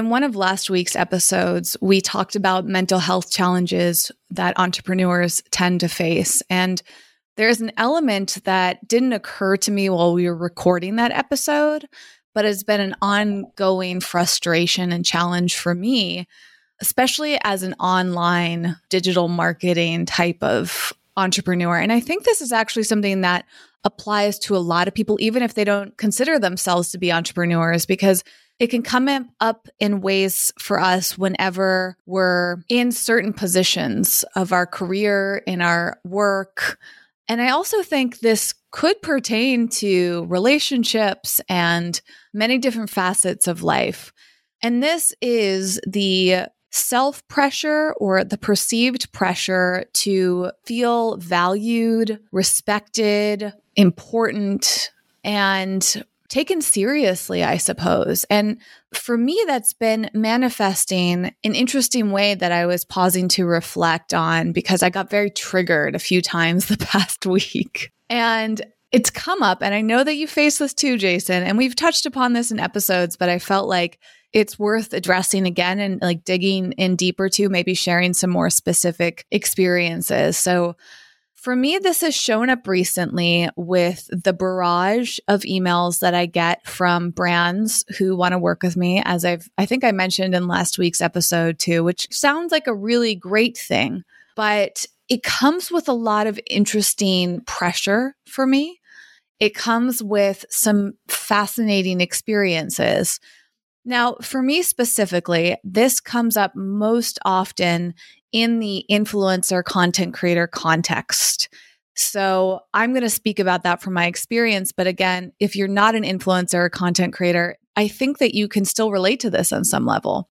In one of last week's episodes, we talked about mental health challenges that entrepreneurs tend to face. And there's an element that didn't occur to me while we were recording that episode, but has been an ongoing frustration and challenge for me, especially as an online digital marketing type of entrepreneur. And I think this is actually something that applies to a lot of people, even if they don't consider themselves to be entrepreneurs, because it can come up in ways for us whenever we're in certain positions of our career, in our work. And I also think this could pertain to relationships and many different facets of life. And this is the self pressure or the perceived pressure to feel valued, respected, important, and taken seriously, I suppose. And for me, that's been manifesting an interesting way that I was pausing to reflect on because I got very triggered a few times the past week. And it's come up, and I know that you face this too, Jason. And we've touched upon this in episodes, but I felt like it's worth addressing again and like digging in deeper to, maybe sharing some more specific experiences. So, for me, this has shown up recently with the barrage of emails that I get from brands who want to work with me, as I've, I think I mentioned in last week's episode too, which sounds like a really great thing, but it comes with a lot of interesting pressure for me. It comes with some fascinating experiences. Now, for me specifically, this comes up most often in the influencer content creator context. So I'm going to speak about that from my experience. But again, if you're not an influencer or content creator, I think that you can still relate to this on some level.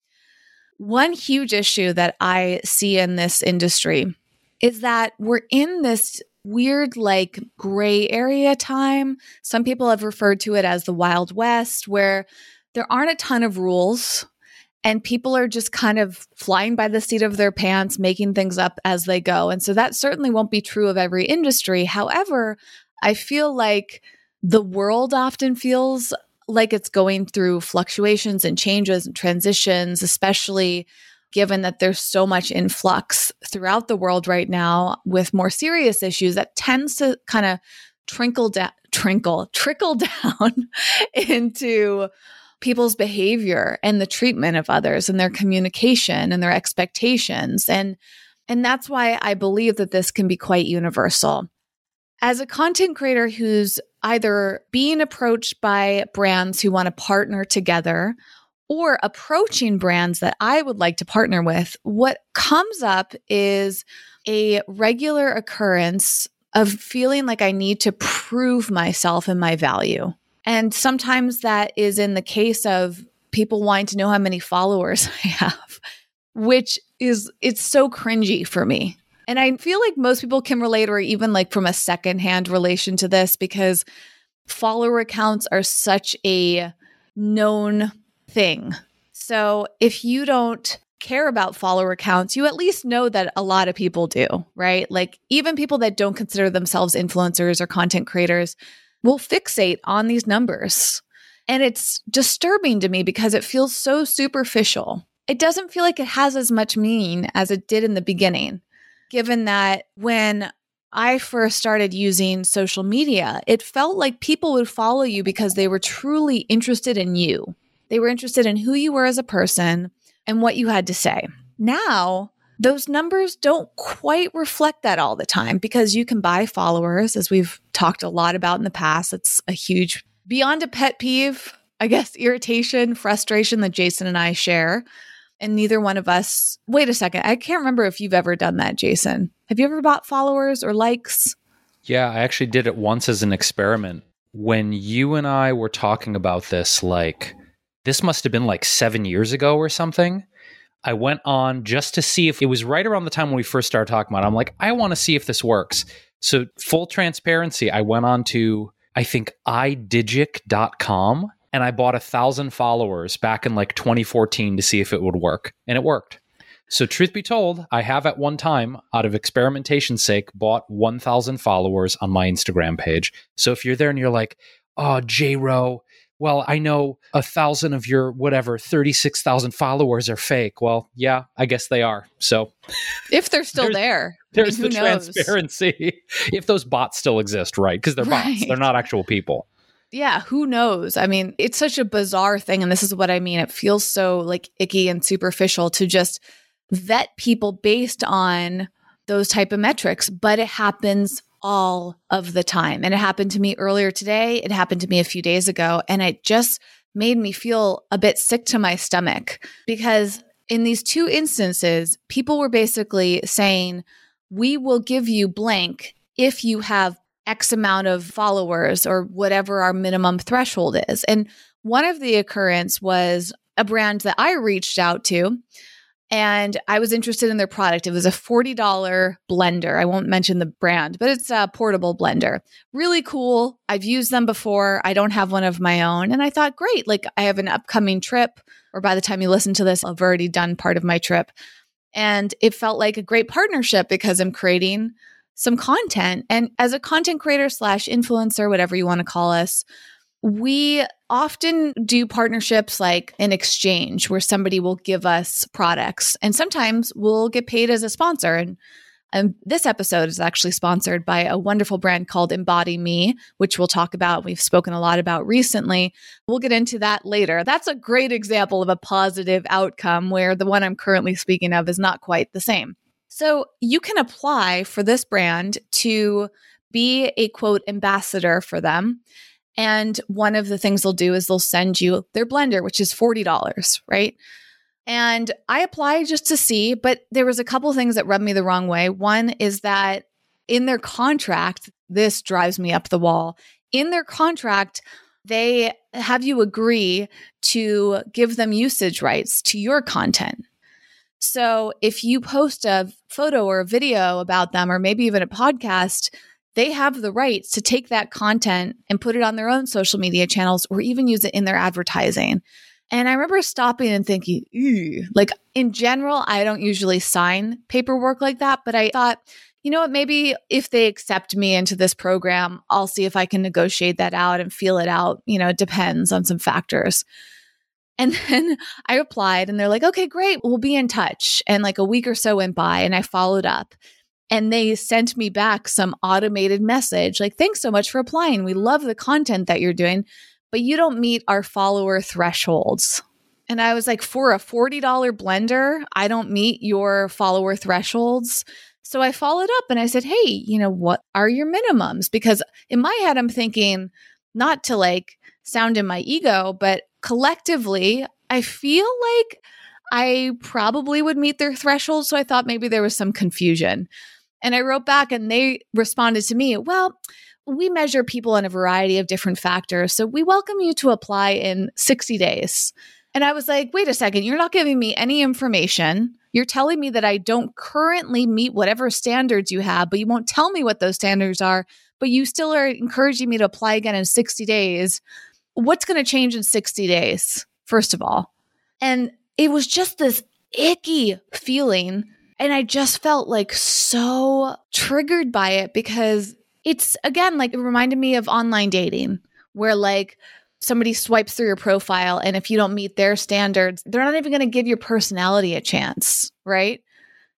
One huge issue that I see in this industry is that we're in this weird, like gray area time. Some people have referred to it as the Wild West, where there aren't a ton of rules and people are just kind of flying by the seat of their pants, making things up as they go. And so that certainly won't be true of every industry. However, I feel like the world often feels like it's going through fluctuations and changes and transitions, especially given that there's so much influx throughout the world right now with more serious issues that tends to kind of trickle down, trickle, trickle down into people's behavior and the treatment of others and their mm-hmm. communication and their expectations and and that's why I believe that this can be quite universal. As a content creator who's either being approached by brands who want to partner together or approaching brands that I would like to partner with, what comes up is a regular occurrence of feeling like I need to prove myself and my value. And sometimes that is in the case of people wanting to know how many followers I have, which is, it's so cringy for me. And I feel like most people can relate, or even like from a secondhand relation to this, because follower accounts are such a known thing. So if you don't care about follower counts, you at least know that a lot of people do, right? Like even people that don't consider themselves influencers or content creators will fixate on these numbers. And it's disturbing to me because it feels so superficial. It doesn't feel like it has as much meaning as it did in the beginning, given that when I first started using social media, it felt like people would follow you because they were truly interested in you. They were interested in who you were as a person and what you had to say. Now, those numbers don't quite reflect that all the time because you can buy followers, as we've talked a lot about in the past. It's a huge, beyond a pet peeve, I guess, irritation, frustration that Jason and I share. And neither one of us, wait a second, I can't remember if you've ever done that, Jason. Have you ever bought followers or likes? Yeah, I actually did it once as an experiment when you and I were talking about this, like, this must have been like seven years ago or something. I went on just to see if it was right around the time when we first started talking about it. I'm like, I want to see if this works. So, full transparency, I went on to, I think, idigic.com and I bought a thousand followers back in like 2014 to see if it would work. And it worked. So, truth be told, I have at one time, out of experimentation's sake, bought 1,000 followers on my Instagram page. So, if you're there and you're like, oh, J Rowe, well, I know a thousand of your whatever 36,000 followers are fake. Well, yeah, I guess they are. So, if they're still there's, there, there's I mean, the knows? transparency. if those bots still exist, right? Because they're right. bots, they're not actual people. Yeah, who knows? I mean, it's such a bizarre thing. And this is what I mean. It feels so like icky and superficial to just vet people based on those type of metrics, but it happens all of the time. And it happened to me earlier today. It happened to me a few days ago. And it just made me feel a bit sick to my stomach because in these two instances, people were basically saying, we will give you blank if you have X amount of followers or whatever our minimum threshold is. And one of the occurrence was a brand that I reached out to and I was interested in their product. It was a $40 blender. I won't mention the brand, but it's a portable blender. Really cool. I've used them before. I don't have one of my own. And I thought, great, like I have an upcoming trip, or by the time you listen to this, I've already done part of my trip. And it felt like a great partnership because I'm creating some content. And as a content creator slash influencer, whatever you want to call us, we often do partnerships like an exchange where somebody will give us products and sometimes we'll get paid as a sponsor. And um, this episode is actually sponsored by a wonderful brand called Embody Me, which we'll talk about. We've spoken a lot about recently. We'll get into that later. That's a great example of a positive outcome where the one I'm currently speaking of is not quite the same. So you can apply for this brand to be a quote ambassador for them. And one of the things they'll do is they'll send you their blender, which is $40, right? And I applied just to see, but there was a couple things that rubbed me the wrong way. One is that in their contract, this drives me up the wall. In their contract, they have you agree to give them usage rights to your content. So if you post a photo or a video about them, or maybe even a podcast, they have the rights to take that content and put it on their own social media channels or even use it in their advertising. And I remember stopping and thinking, like in general, I don't usually sign paperwork like that, but I thought, you know what, maybe if they accept me into this program, I'll see if I can negotiate that out and feel it out. You know, it depends on some factors. And then I applied and they're like, okay, great, we'll be in touch. And like a week or so went by and I followed up and they sent me back some automated message like, thanks so much for applying. We love the content that you're doing, but you don't meet our follower thresholds. And I was like, for a $40 blender, I don't meet your follower thresholds. So I followed up and I said, hey, you know, what are your minimums? Because in my head, I'm thinking, not to like sound in my ego, but collectively, I feel like I probably would meet their threshold. So I thought maybe there was some confusion. And I wrote back and they responded to me, well, we measure people on a variety of different factors. So we welcome you to apply in 60 days. And I was like, wait a second, you're not giving me any information. You're telling me that I don't currently meet whatever standards you have, but you won't tell me what those standards are, but you still are encouraging me to apply again in 60 days. What's going to change in 60 days, first of all? And it was just this icky feeling and I just felt like so triggered by it because it's again like it reminded me of online dating where like somebody swipes through your profile and if you don't meet their standards, they're not even going to give your personality a chance, right?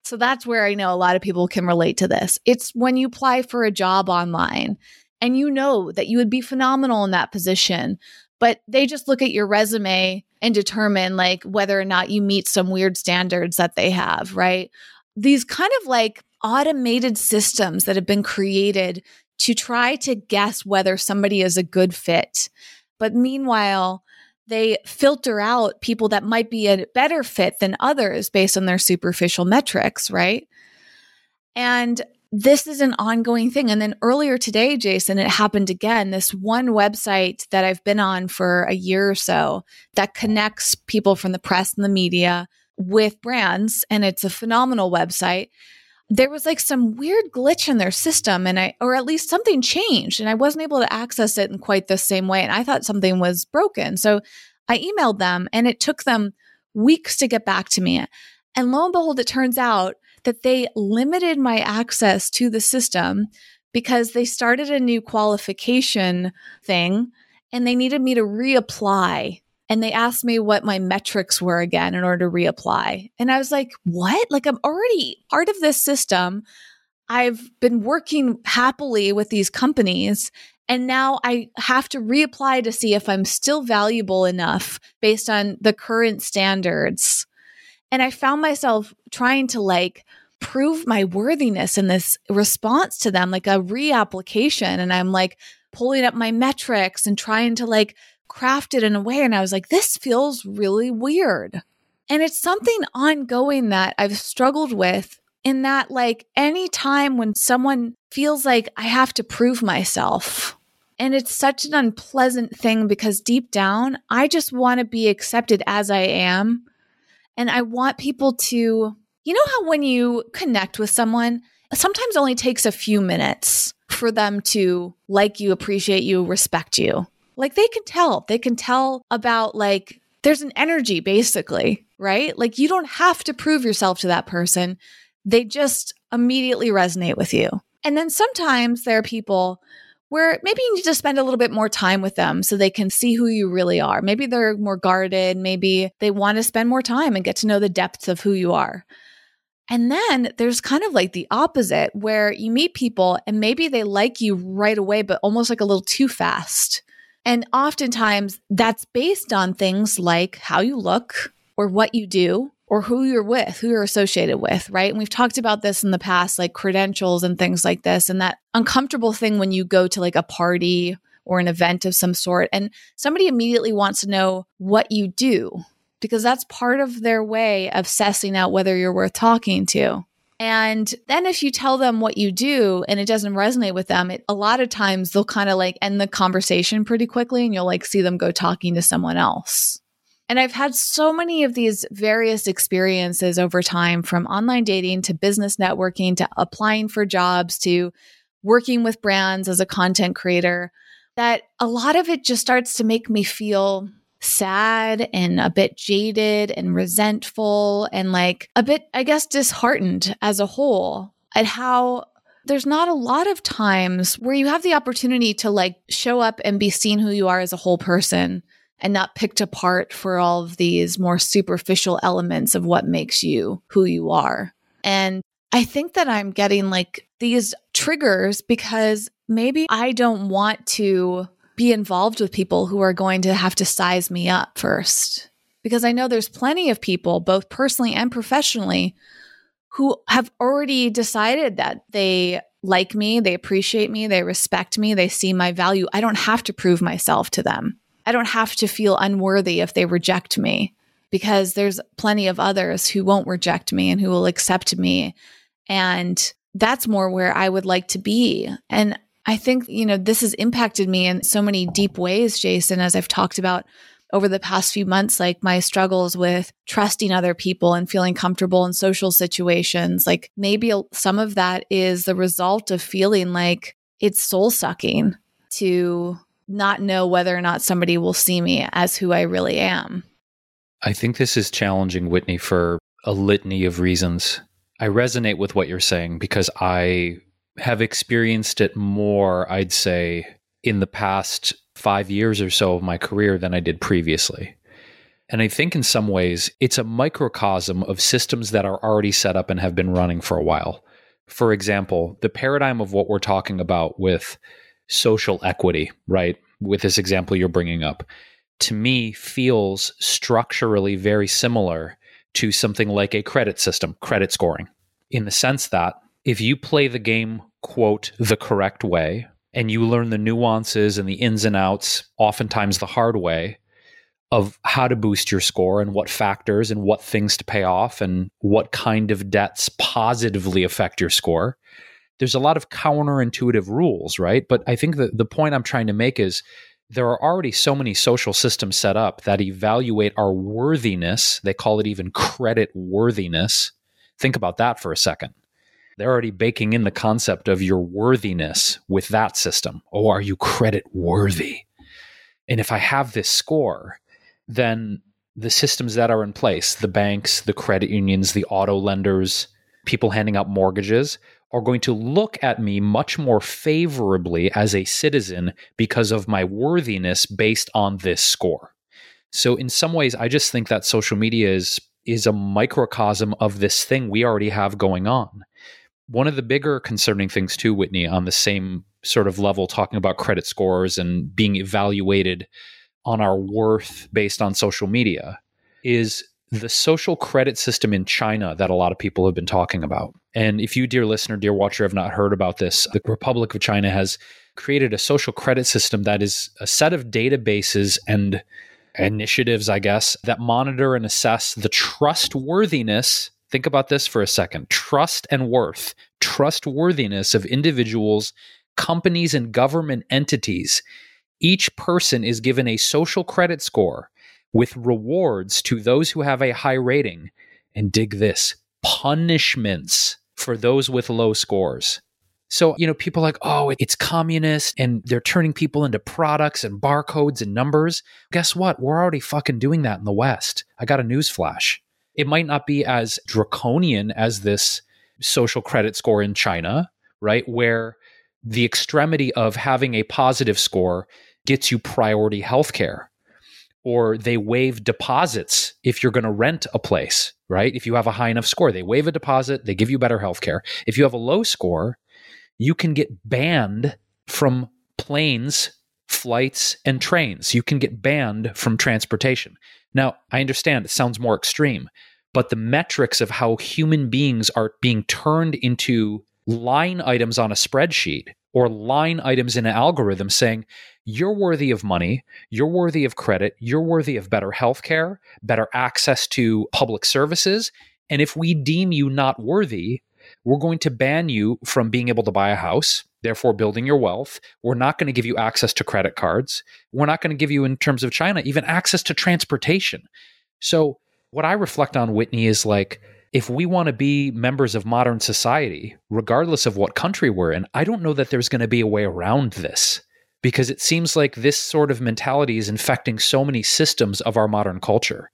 So that's where I know a lot of people can relate to this. It's when you apply for a job online and you know that you would be phenomenal in that position, but they just look at your resume and determine like whether or not you meet some weird standards that they have, right? These kind of like automated systems that have been created to try to guess whether somebody is a good fit. But meanwhile, they filter out people that might be a better fit than others based on their superficial metrics, right? And this is an ongoing thing. And then earlier today, Jason, it happened again. This one website that I've been on for a year or so that connects people from the press and the media with brands, and it's a phenomenal website. There was like some weird glitch in their system, and I, or at least something changed, and I wasn't able to access it in quite the same way. And I thought something was broken. So I emailed them, and it took them weeks to get back to me. And lo and behold, it turns out that they limited my access to the system because they started a new qualification thing and they needed me to reapply. And they asked me what my metrics were again in order to reapply. And I was like, what? Like, I'm already part of this system. I've been working happily with these companies. And now I have to reapply to see if I'm still valuable enough based on the current standards. And I found myself trying to like prove my worthiness in this response to them, like a reapplication. And I'm like pulling up my metrics and trying to like craft it in a way. And I was like, this feels really weird. And it's something ongoing that I've struggled with in that, like, anytime when someone feels like I have to prove myself, and it's such an unpleasant thing because deep down, I just want to be accepted as I am. And I want people to you know how when you connect with someone, sometimes only takes a few minutes for them to like you, appreciate you, respect you. Like they can tell. They can tell about like there's an energy basically, right? Like you don't have to prove yourself to that person. They just immediately resonate with you. And then sometimes there are people where maybe you need to spend a little bit more time with them so they can see who you really are. Maybe they're more guarded. Maybe they want to spend more time and get to know the depths of who you are. And then there's kind of like the opposite where you meet people and maybe they like you right away, but almost like a little too fast. And oftentimes that's based on things like how you look or what you do or who you're with, who you're associated with, right? And we've talked about this in the past, like credentials and things like this, and that uncomfortable thing when you go to like a party or an event of some sort and somebody immediately wants to know what you do because that's part of their way of sussing out whether you're worth talking to. And then if you tell them what you do and it doesn't resonate with them, it, a lot of times they'll kind of like end the conversation pretty quickly and you'll like see them go talking to someone else. And I've had so many of these various experiences over time from online dating to business networking to applying for jobs to working with brands as a content creator that a lot of it just starts to make me feel sad and a bit jaded and resentful and like a bit, I guess, disheartened as a whole at how there's not a lot of times where you have the opportunity to like show up and be seen who you are as a whole person and not picked apart for all of these more superficial elements of what makes you who you are. And I think that I'm getting like these triggers because maybe I don't want to be involved with people who are going to have to size me up first. Because I know there's plenty of people, both personally and professionally, who have already decided that they like me, they appreciate me, they respect me, they see my value. I don't have to prove myself to them. I don't have to feel unworthy if they reject me because there's plenty of others who won't reject me and who will accept me. And that's more where I would like to be. And I think, you know, this has impacted me in so many deep ways, Jason, as I've talked about over the past few months, like my struggles with trusting other people and feeling comfortable in social situations. Like maybe some of that is the result of feeling like it's soul sucking to not know whether or not somebody will see me as who I really am. I think this is challenging, Whitney, for a litany of reasons. I resonate with what you're saying because I have experienced it more, I'd say, in the past five years or so of my career than I did previously. And I think in some ways, it's a microcosm of systems that are already set up and have been running for a while. For example, the paradigm of what we're talking about with social equity, right? With this example you're bringing up, to me feels structurally very similar to something like a credit system, credit scoring, in the sense that if you play the game, quote, the correct way, and you learn the nuances and the ins and outs, oftentimes the hard way, of how to boost your score and what factors and what things to pay off and what kind of debts positively affect your score, there's a lot of counterintuitive rules, right? But I think that the point I'm trying to make is there are already so many social systems set up that evaluate our worthiness. They call it even credit worthiness. Think about that for a second. They're already baking in the concept of your worthiness with that system. Oh, are you credit worthy? And if I have this score, then the systems that are in place, the banks, the credit unions, the auto lenders, people handing out mortgages, are going to look at me much more favorably as a citizen because of my worthiness based on this score. So in some ways I just think that social media is is a microcosm of this thing we already have going on. One of the bigger concerning things too Whitney on the same sort of level talking about credit scores and being evaluated on our worth based on social media is the social credit system in China that a lot of people have been talking about. And if you, dear listener, dear watcher, have not heard about this, the Republic of China has created a social credit system that is a set of databases and initiatives, I guess, that monitor and assess the trustworthiness. Think about this for a second trust and worth, trustworthiness of individuals, companies, and government entities. Each person is given a social credit score with rewards to those who have a high rating. And dig this punishments for those with low scores. So, you know, people like, oh, it's communist and they're turning people into products and barcodes and numbers. Guess what? We're already fucking doing that in the West. I got a news flash. It might not be as draconian as this social credit score in China, right? Where the extremity of having a positive score gets you priority health care or they waive deposits if you're going to rent a place, right? If you have a high enough score, they waive a deposit, they give you better health care. If you have a low score, you can get banned from planes, flights, and trains. You can get banned from transportation. Now, I understand it sounds more extreme, but the metrics of how human beings are being turned into line items on a spreadsheet or line items in an algorithm saying, you're worthy of money, you're worthy of credit, you're worthy of better health care, better access to public services. And if we deem you not worthy, we're going to ban you from being able to buy a house, therefore building your wealth. We're not going to give you access to credit cards. We're not going to give you, in terms of China, even access to transportation. So, what I reflect on, Whitney, is like, if we want to be members of modern society, regardless of what country we're in, I don't know that there's going to be a way around this because it seems like this sort of mentality is infecting so many systems of our modern culture.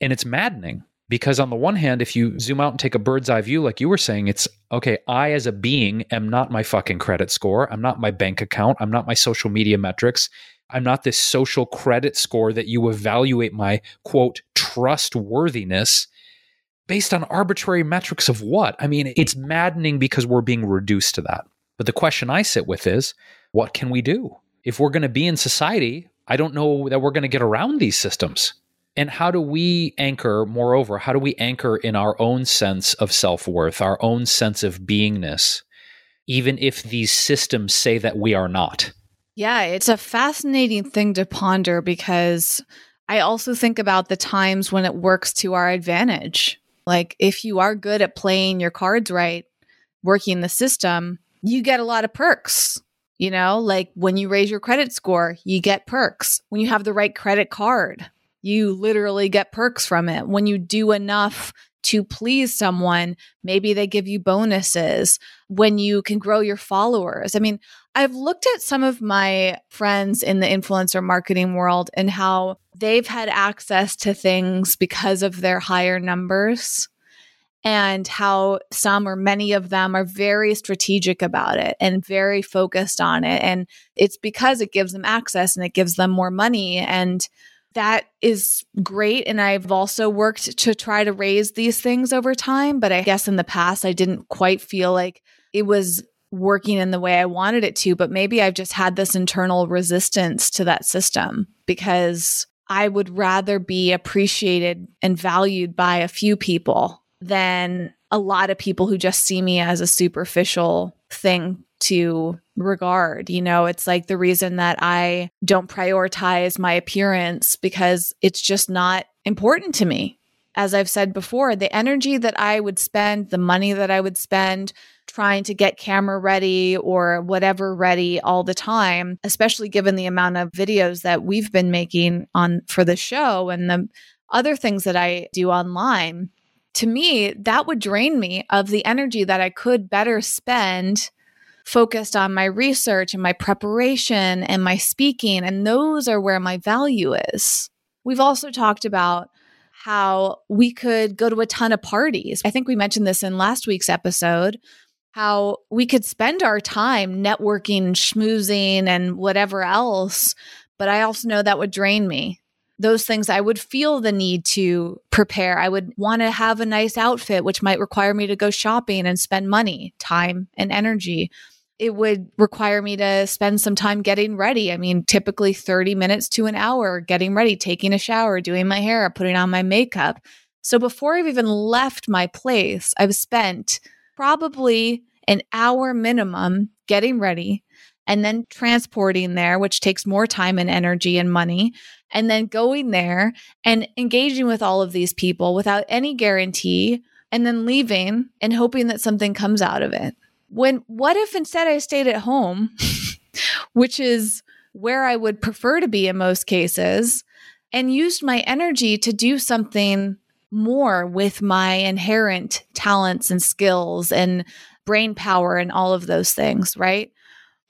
And it's maddening because, on the one hand, if you zoom out and take a bird's eye view, like you were saying, it's okay, I as a being am not my fucking credit score. I'm not my bank account. I'm not my social media metrics. I'm not this social credit score that you evaluate my quote trustworthiness based on arbitrary metrics of what? I mean, it's maddening because we're being reduced to that. But the question I sit with is what can we do? If we're going to be in society, I don't know that we're going to get around these systems. And how do we anchor, moreover, how do we anchor in our own sense of self worth, our own sense of beingness, even if these systems say that we are not? Yeah, it's a fascinating thing to ponder because I also think about the times when it works to our advantage. Like, if you are good at playing your cards right, working the system, you get a lot of perks. You know, like when you raise your credit score, you get perks. When you have the right credit card, you literally get perks from it. When you do enough to please someone, maybe they give you bonuses. When you can grow your followers. I mean, I've looked at some of my friends in the influencer marketing world and how they've had access to things because of their higher numbers and how some or many of them are very strategic about it and very focused on it. And it's because it gives them access and it gives them more money. And that is great. And I've also worked to try to raise these things over time. But I guess in the past, I didn't quite feel like it was working in the way I wanted it to. But maybe I've just had this internal resistance to that system because I would rather be appreciated and valued by a few people than a lot of people who just see me as a superficial thing to regard. You know, it's like the reason that I don't prioritize my appearance because it's just not important to me. as I've said before, the energy that I would spend, the money that I would spend trying to get camera ready or whatever ready all the time, especially given the amount of videos that we've been making on for the show and the other things that I do online. To me, that would drain me of the energy that I could better spend focused on my research and my preparation and my speaking. And those are where my value is. We've also talked about how we could go to a ton of parties. I think we mentioned this in last week's episode how we could spend our time networking, schmoozing, and whatever else. But I also know that would drain me. Those things I would feel the need to prepare. I would want to have a nice outfit, which might require me to go shopping and spend money, time, and energy it would require me to spend some time getting ready. I mean, typically 30 minutes to an hour getting ready, taking a shower, doing my hair, putting on my makeup. So before I've even left my place, I've spent probably an hour minimum getting ready and then transporting there, which takes more time and energy and money, and then going there and engaging with all of these people without any guarantee, and then leaving and hoping that something comes out of it. When what if instead I stayed at home, which is where I would prefer to be in most cases, and used my energy to do something more with my inherent talents and skills and brain power and all of those things, right?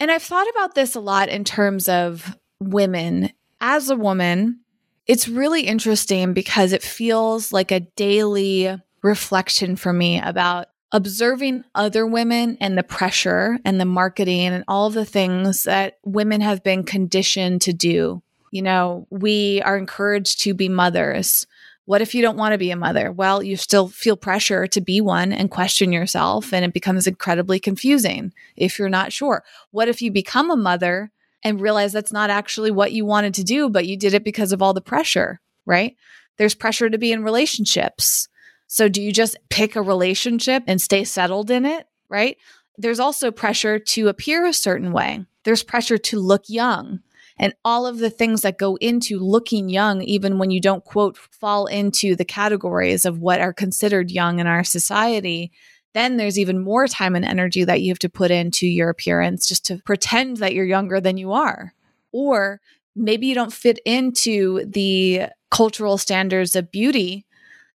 And I've thought about this a lot in terms of women. As a woman, it's really interesting because it feels like a daily reflection for me about observing other women and the pressure and the marketing and all the things that women have been conditioned to do. You know, we are encouraged to be mothers. What if you don't want to be a mother? Well, you still feel pressure to be one and question yourself, and it becomes incredibly confusing if you're not sure. What if you become a mother and realize that's not actually what you wanted to do, but you did it because of all the pressure, right? There's pressure to be in relationships. So do you just pick a relationship and stay settled in it? Right. There's also pressure to appear a certain way. There's pressure to look young and all of the things that go into looking young, even when you don't quote fall into the categories of what are considered young in our society. Then there's even more time and energy that you have to put into your appearance just to pretend that you're younger than you are. Or maybe you don't fit into the cultural standards of beauty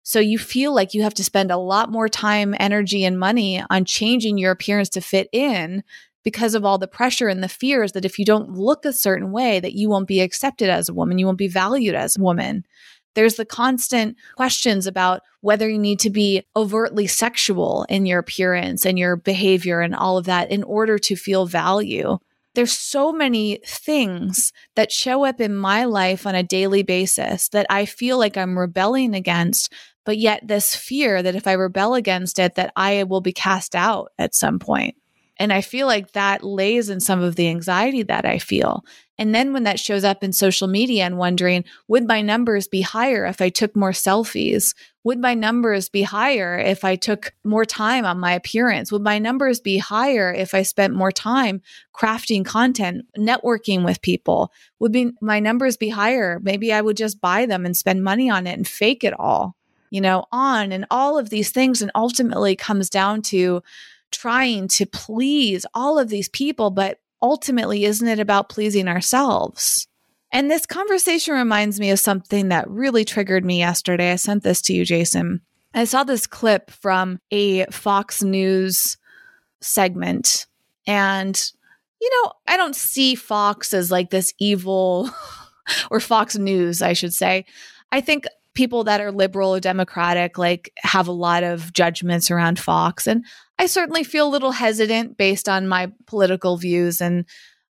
so you feel like you have to spend a lot more time, energy, and money on changing your appearance to fit in because of all the pressure and the fears that if you don't look a certain way that you won't be accepted as a woman, you won't be valued as a woman. There's the constant questions about whether you need to be overtly sexual in your appearance and your behavior and all of that in order to feel value there's so many things that show up in my life on a daily basis that I feel like I'm rebelling against but yet this fear that if I rebel against it, that I will be cast out at some point. And I feel like that lays in some of the anxiety that I feel. And then when that shows up in social media and wondering, would my numbers be higher if I took more selfies? Would my numbers be higher if I took more time on my appearance? Would my numbers be higher if I spent more time crafting content, networking with people? Would be my numbers be higher? Maybe I would just buy them and spend money on it and fake it all you know, on and all of these things. And ultimately comes down to trying to please all of these people. But ultimately, isn't it about pleasing ourselves? And this conversation reminds me of something that really triggered me yesterday. I sent this to you, Jason. I saw this clip from a Fox News segment. And, you know, I don't see Fox as like this evil, or Fox News, I should say. I think people that are liberal or democratic like have a lot of judgments around Fox. And I certainly feel a little hesitant based on my political views and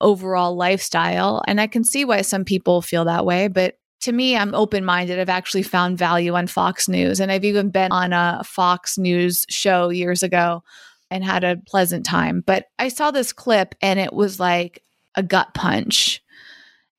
overall lifestyle. And I can see why some people feel that way. But to me I'm open-minded. I've actually found value on Fox News. And I've even been on a Fox News show years ago and had a pleasant time. But I saw this clip and it was like a gut punch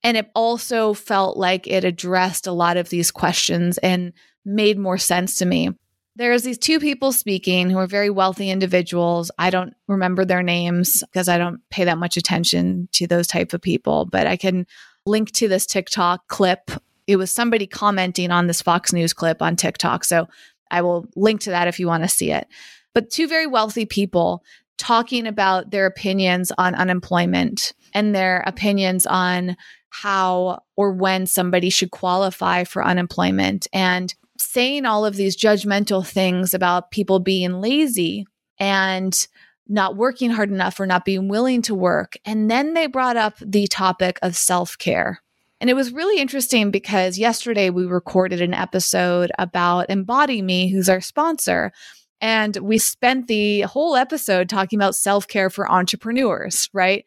and it also felt like it addressed a lot of these questions and made more sense to me. There's these two people speaking who are very wealthy individuals. I don't remember their names because I don't pay that much attention to those type of people, but I can link to this TikTok clip it was somebody commenting on this Fox News clip on TikTok. So I will link to that if you want to see it. But two very wealthy people talking about their opinions on unemployment and their opinions on how or when somebody should qualify for unemployment and saying all of these judgmental things about people being lazy and not working hard enough or not being willing to work. And then they brought up the topic of self care. And it was really interesting because yesterday we recorded an episode about Embody Me, who's our sponsor. And we spent the whole episode talking about self care for entrepreneurs, right?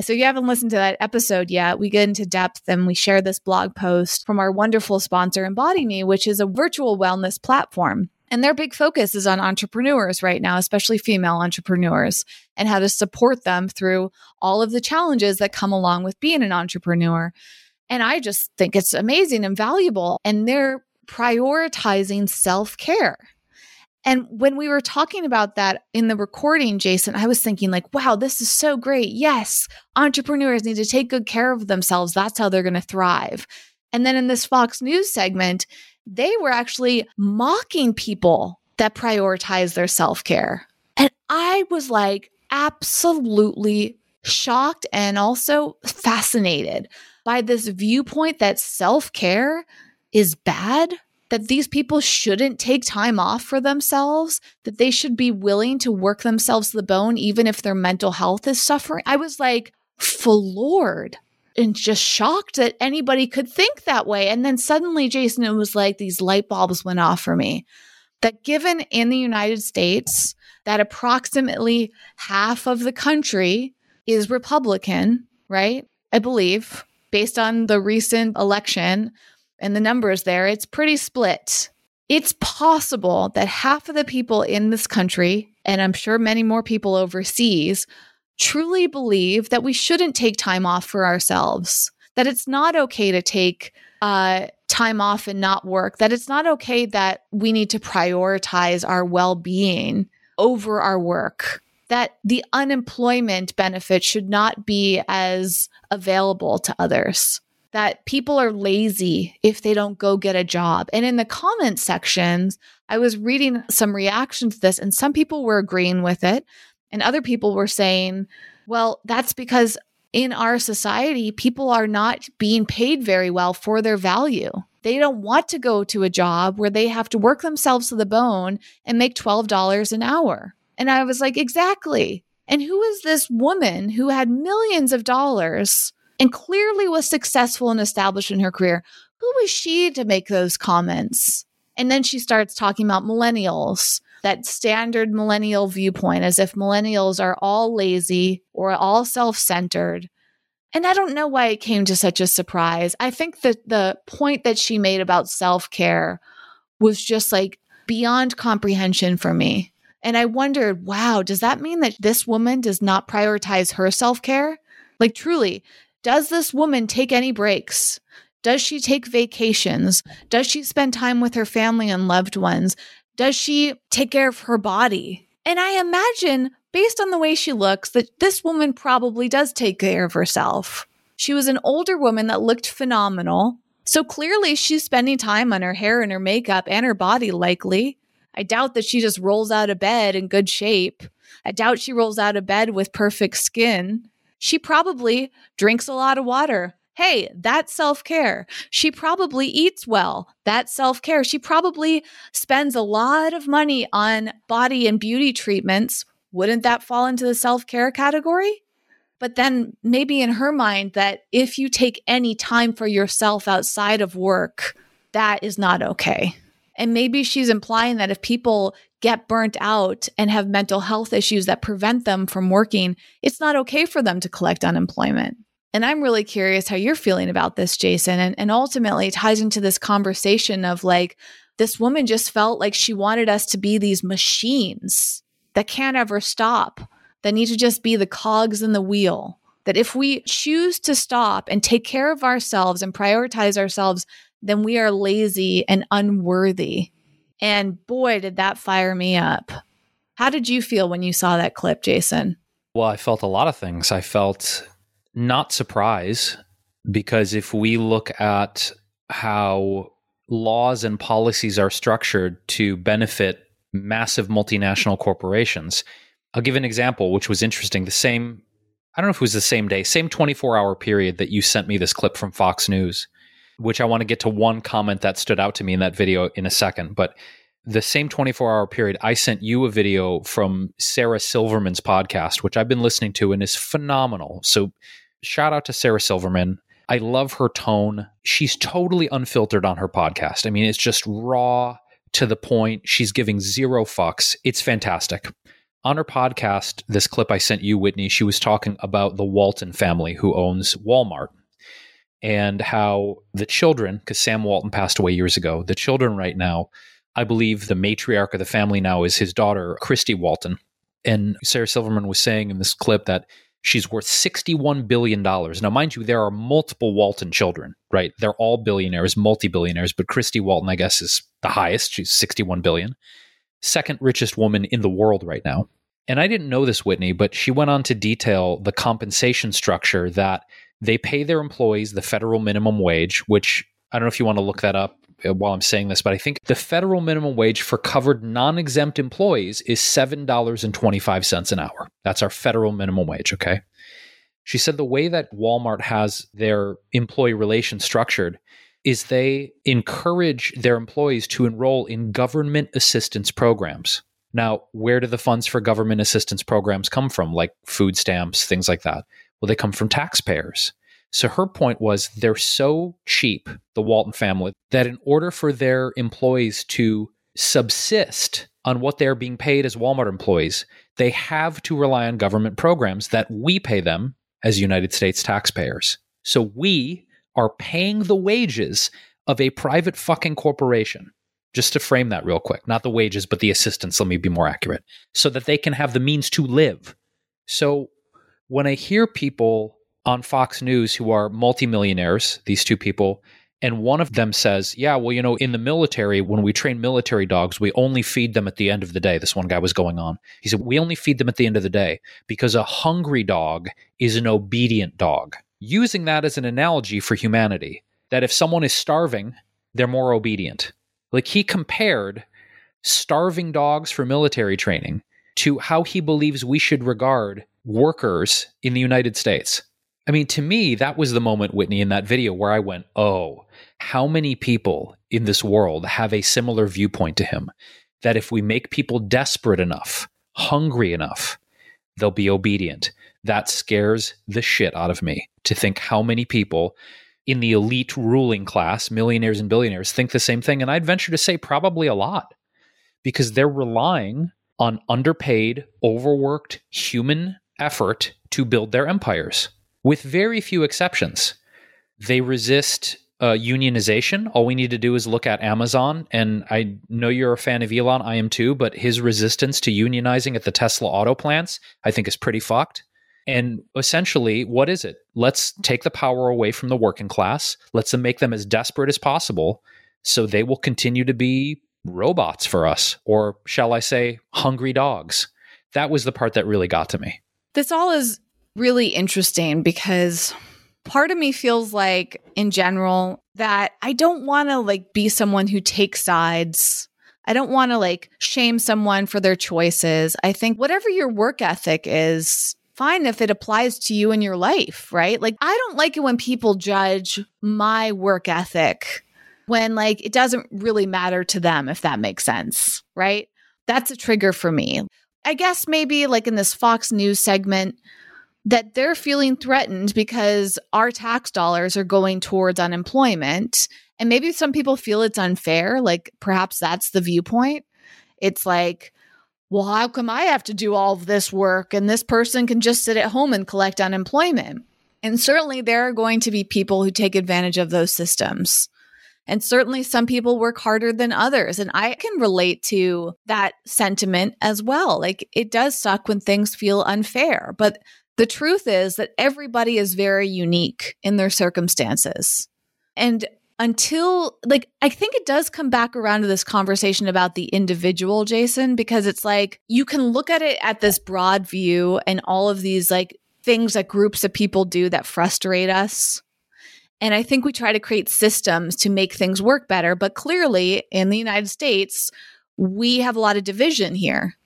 So, if you haven't listened to that episode yet, we get into depth and we share this blog post from our wonderful sponsor, Embody Me, which is a virtual wellness platform. And their big focus is on entrepreneurs right now, especially female entrepreneurs, and how to support them through all of the challenges that come along with being an entrepreneur. And I just think it's amazing and valuable. And they're prioritizing self care. And when we were talking about that in the recording, Jason, I was thinking, like, wow, this is so great. Yes, entrepreneurs need to take good care of themselves. That's how they're going to thrive. And then in this Fox News segment, they were actually mocking people that prioritize their self care. And I was like, absolutely shocked and also fascinated by this viewpoint that self care is bad that these people shouldn't take time off for themselves, that they should be willing to work themselves to the bone, even if their mental health is suffering. I was like floored and just shocked that anybody could think that way. And then suddenly, Jason, it was like these light bulbs went off for me that given in the United States, that approximately half of the country is Republican, right? I believe, based on the recent election, and the numbers there, it's pretty split. It's possible that half of the people in this country, and I'm sure many more people overseas, truly believe that we shouldn't take time off for ourselves, that it's not okay to take uh, time off and not work, that it's not okay that we need to prioritize our well being over our work, that the unemployment benefit should not be as available to others that people are lazy if they don't go get a job. And in the comment sections, I was reading some reactions to this, and some people were agreeing with it, and other people were saying, well, that's because in our society, people are not being paid very well for their value. They don't want to go to a job where they have to work themselves to the bone and make $12 an hour. And I was like, exactly. And who is this woman who had millions of dollars and clearly was successful and established in her career. Who was she to make those comments? And then she starts talking about millennials, that standard millennial viewpoint, as if millennials are all lazy or all self centered. And I don't know why it came to such a surprise. I think that the point that she made about self care was just like beyond comprehension for me. And I wondered, wow, does that mean that this woman does not prioritize her self care? Like, truly, does this woman take any breaks? Does she take vacations? Does she spend time with her family and loved ones? Does she take care of her body? And I imagine, based on the way she looks, that this woman probably does take care of herself. She was an older woman that looked phenomenal. So clearly, she's spending time on her hair and her makeup and her body, likely. I doubt that she just rolls out of bed in good shape. I doubt she rolls out of bed with perfect skin. She probably drinks a lot of water. Hey, that's self care. She probably eats well. That's self care. She probably spends a lot of money on body and beauty treatments. Wouldn't that fall into the self care category? But then maybe in her mind, that if you take any time for yourself outside of work, that is not okay. And maybe she's implying that if people get burnt out and have mental health issues that prevent them from working, it's not okay for them to collect unemployment. And I'm really curious how you're feeling about this, Jason. And, and ultimately, it ties into this conversation of like, this woman just felt like she wanted us to be these machines that can't ever stop, that need to just be the cogs in the wheel. That if we choose to stop and take care of ourselves and prioritize ourselves, then we are lazy and unworthy. And boy, did that fire me up. How did you feel when you saw that clip, Jason? Well, I felt a lot of things. I felt not surprise because if we look at how laws and policies are structured to benefit massive multinational corporations. I'll give an example, which was interesting. The same, I don't know if it was the same day, same 24 hour period that you sent me this clip from Fox News, which I want to get to one comment that stood out to me in that video in a second. But the same 24 hour period, I sent you a video from Sarah Silverman's podcast, which I've been listening to and is phenomenal. So shout out to Sarah Silverman. I love her tone. She's totally unfiltered on her podcast. I mean, it's just raw to the point. She's giving zero fucks. It's fantastic. On her podcast, this clip I sent you, Whitney, she was talking about the Walton family who owns Walmart and how the children, because Sam Walton passed away years ago, the children right now, I believe the matriarch of the family now is his daughter, Christy Walton. And Sarah Silverman was saying in this clip that She's worth $61 billion. Now, mind you, there are multiple Walton children, right? They're all billionaires, multi billionaires, but Christy Walton, I guess, is the highest. She's 61 billion. Second richest woman in the world right now. And I didn't know this, Whitney, but she went on to detail the compensation structure that they pay their employees the federal minimum wage, which I don't know if you want to look that up. Uh, while I'm saying this, but I think the federal minimum wage for covered non exempt employees is $7.25 an hour. That's our federal minimum wage, okay? She said the way that Walmart has their employee relations structured is they encourage their employees to enroll in government assistance programs. Now, where do the funds for government assistance programs come from, like food stamps, things like that? Well, they come from taxpayers. So her point was they're so cheap, the Walton family, that in order for their employees to subsist on what they're being paid as Walmart employees, they have to rely on government programs that we pay them as United States taxpayers. So we are paying the wages of a private fucking corporation. Just to frame that real quick, not the wages, but the assistance, let me be more accurate, so that they can have the means to live. So when I hear people on Fox News who are multimillionaires, these two people, and one of them says, Yeah, well, you know, in the military, when we train military dogs, we only feed them at the end of the day. This one guy was going on. He said, We only feed them at the end of the day because a hungry dog is an obedient dog. Using that as an analogy for humanity, that if someone is starving, they're more obedient. Like he compared starving dogs for military training to how he believes we should regard workers in the United States. I mean, to me, that was the moment, Whitney, in that video where I went, oh, how many people in this world have a similar viewpoint to him? That if we make people desperate enough, hungry enough, they'll be obedient. That scares the shit out of me to think how many people in the elite ruling class, millionaires and billionaires, think the same thing. And I'd venture to say probably a lot because they're relying on underpaid, overworked human effort to build their empires with very few exceptions. They resist uh, unionization. All we need to do is look at Amazon. And I know you're a fan of Elon, I am too, but his resistance to unionizing at the Tesla auto plants, I think, is pretty fucked. And essentially, what is it? Let's take the power away from the working class. Let's make them as desperate as possible so they will continue to be robots for us, or shall I say, hungry dogs. That was the part that really got to me. This all is really interesting because part of me feels like in general that I don't want to like be someone who takes sides. I don't want to like shame someone for their choices. I think whatever your work ethic is, fine if it applies to you in your life, right? Like I don't like it when people judge my work ethic when like it doesn't really matter to them if that makes sense, right? That's a trigger for me. I guess maybe like in this Fox News segment, that they're feeling threatened because our tax dollars are going towards unemployment. And maybe some people feel it's unfair. Like perhaps that's the viewpoint. It's like, well, how come I have to do all of this work and this person can just sit at home and collect unemployment? And certainly there are going to be people who take advantage of those systems. And certainly some people work harder than others. And I can relate to that sentiment as well. Like it does suck when things feel unfair, but the truth is that everybody is very unique in their circumstances. And until, like, I think it does come back around to this conversation about the individual, Jason, because it's like you can look at it at this broad view and all of these, like, things that groups of people do that frustrate us. And I think we try to create systems to make things work better. But clearly, in the United States, we have a lot of division here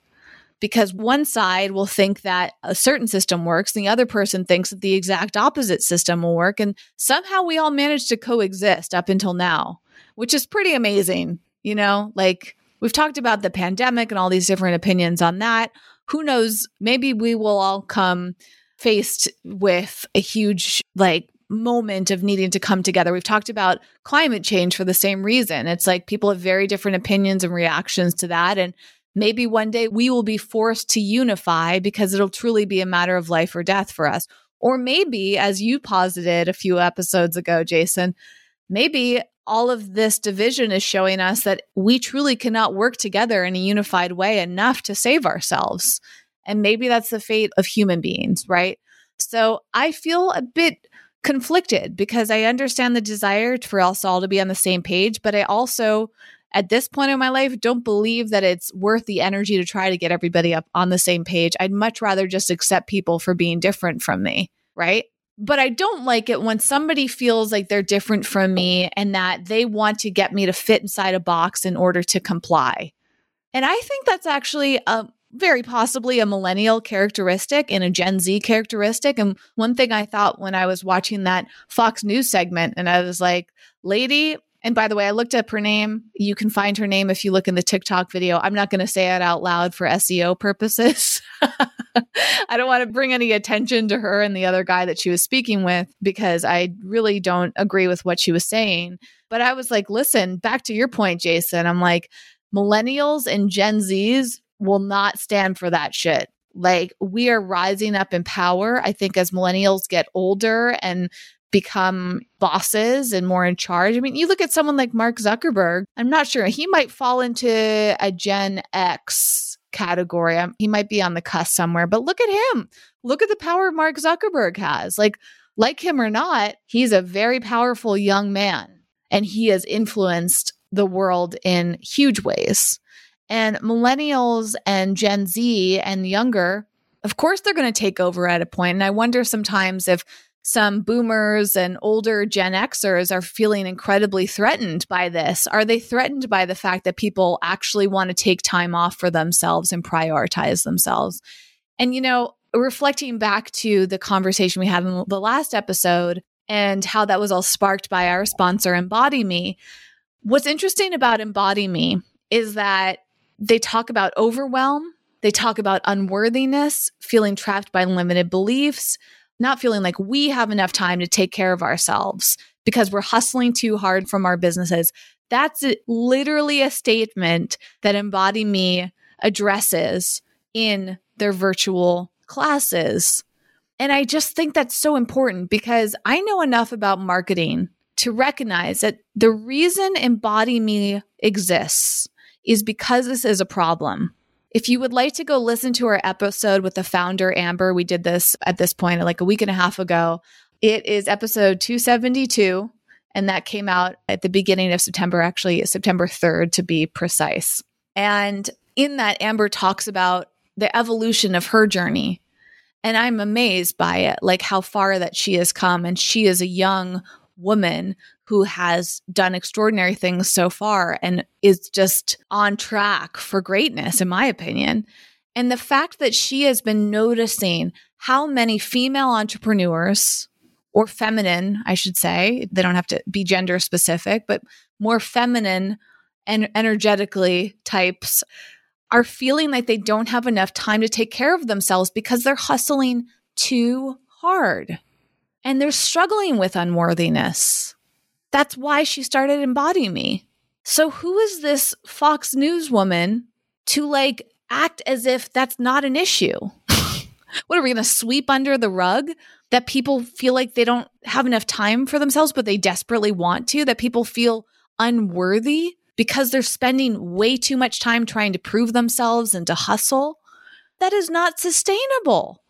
because one side will think that a certain system works, and the other person thinks that the exact opposite system will work. And somehow we all manage to coexist up until now, which is pretty amazing. You know, like we've talked about the pandemic and all these different opinions on that. Who knows? Maybe we will all come faced with a huge, like, moment of needing to come together. We've talked about climate change for the same reason. It's like people have very different opinions and reactions to that. And maybe one day we will be forced to unify because it'll truly be a matter of life or death for us. Or maybe, as you posited a few episodes ago, Jason, maybe all of this division is showing us that we truly cannot work together in a unified way enough to save ourselves. And maybe that's the fate of human beings, right? So I feel a bit conflicted because I understand the desire for us all to be on the same page, but I also, at this point in my life, don't believe that it's worth the energy to try to get everybody up on the same page. I'd much rather just accept people for being different from me, right? But I don't like it when somebody feels like they're different from me and that they want to get me to fit inside a box in order to comply. And I think that's actually a very possibly a millennial characteristic and a Gen Z characteristic. And one thing I thought when I was watching that Fox News segment, and I was like, lady, and by the way, I looked up her name. You can find her name if you look in the TikTok video. I'm not going to say it out loud for SEO purposes. I don't want to bring any attention to her and the other guy that she was speaking with because I really don't agree with what she was saying. But I was like, listen, back to your point, Jason. I'm like, millennials and Gen Zs will not stand for that shit. Like we are rising up in power. I think as millennials get older and become bosses and more in charge. I mean, you look at someone like Mark Zuckerberg, I'm not sure. He might fall into a Gen X category. Um, he might be on the cusp somewhere, but look at him. Look at the power Mark Zuckerberg has. Like, like him or not, he's a very powerful young man and he has influenced the world in huge ways. And millennials and Gen Z and younger, of course, they're going to take over at a point. And I wonder sometimes if some boomers and older Gen Xers are feeling incredibly threatened by this. Are they threatened by the fact that people actually want to take time off for themselves and prioritize themselves? And, you know, reflecting back to the conversation we had in the last episode and how that was all sparked by our sponsor, Embody Me, what's interesting about Embody Me is that they talk about overwhelm, they talk about unworthiness, feeling trapped by limited beliefs, not feeling like we have enough time to take care of ourselves because we're hustling too hard from our businesses. That's literally a statement that Embody Me addresses in their virtual classes. And I just think that's so important because I know enough about marketing to recognize that the reason Embody Me exists is because this is a problem. If you would like to go listen to our episode with the founder, Amber, we did this at this point like a week and a half ago. It is episode 272, and that came out at the beginning of September, actually, September 3rd to be precise. And in that, Amber talks about the evolution of her journey. And I'm amazed by it, like how far that she has come. And she is a young woman who has done extraordinary things so far and is just on track for greatness, in my opinion. And the fact that she has been noticing how many female entrepreneurs, or feminine, I should say, they don't have to be gender specific, but more feminine and energetically types are feeling like they don't have enough time to take care of themselves because they're hustling too hard and they're struggling with unworthiness. That's why she started Embody Me. So, who is this Fox News woman to like act as if that's not an issue? what are we going to sweep under the rug? That people feel like they don't have enough time for themselves, but they desperately want to? That people feel unworthy because they're spending way too much time trying to prove themselves and to hustle? That is not sustainable.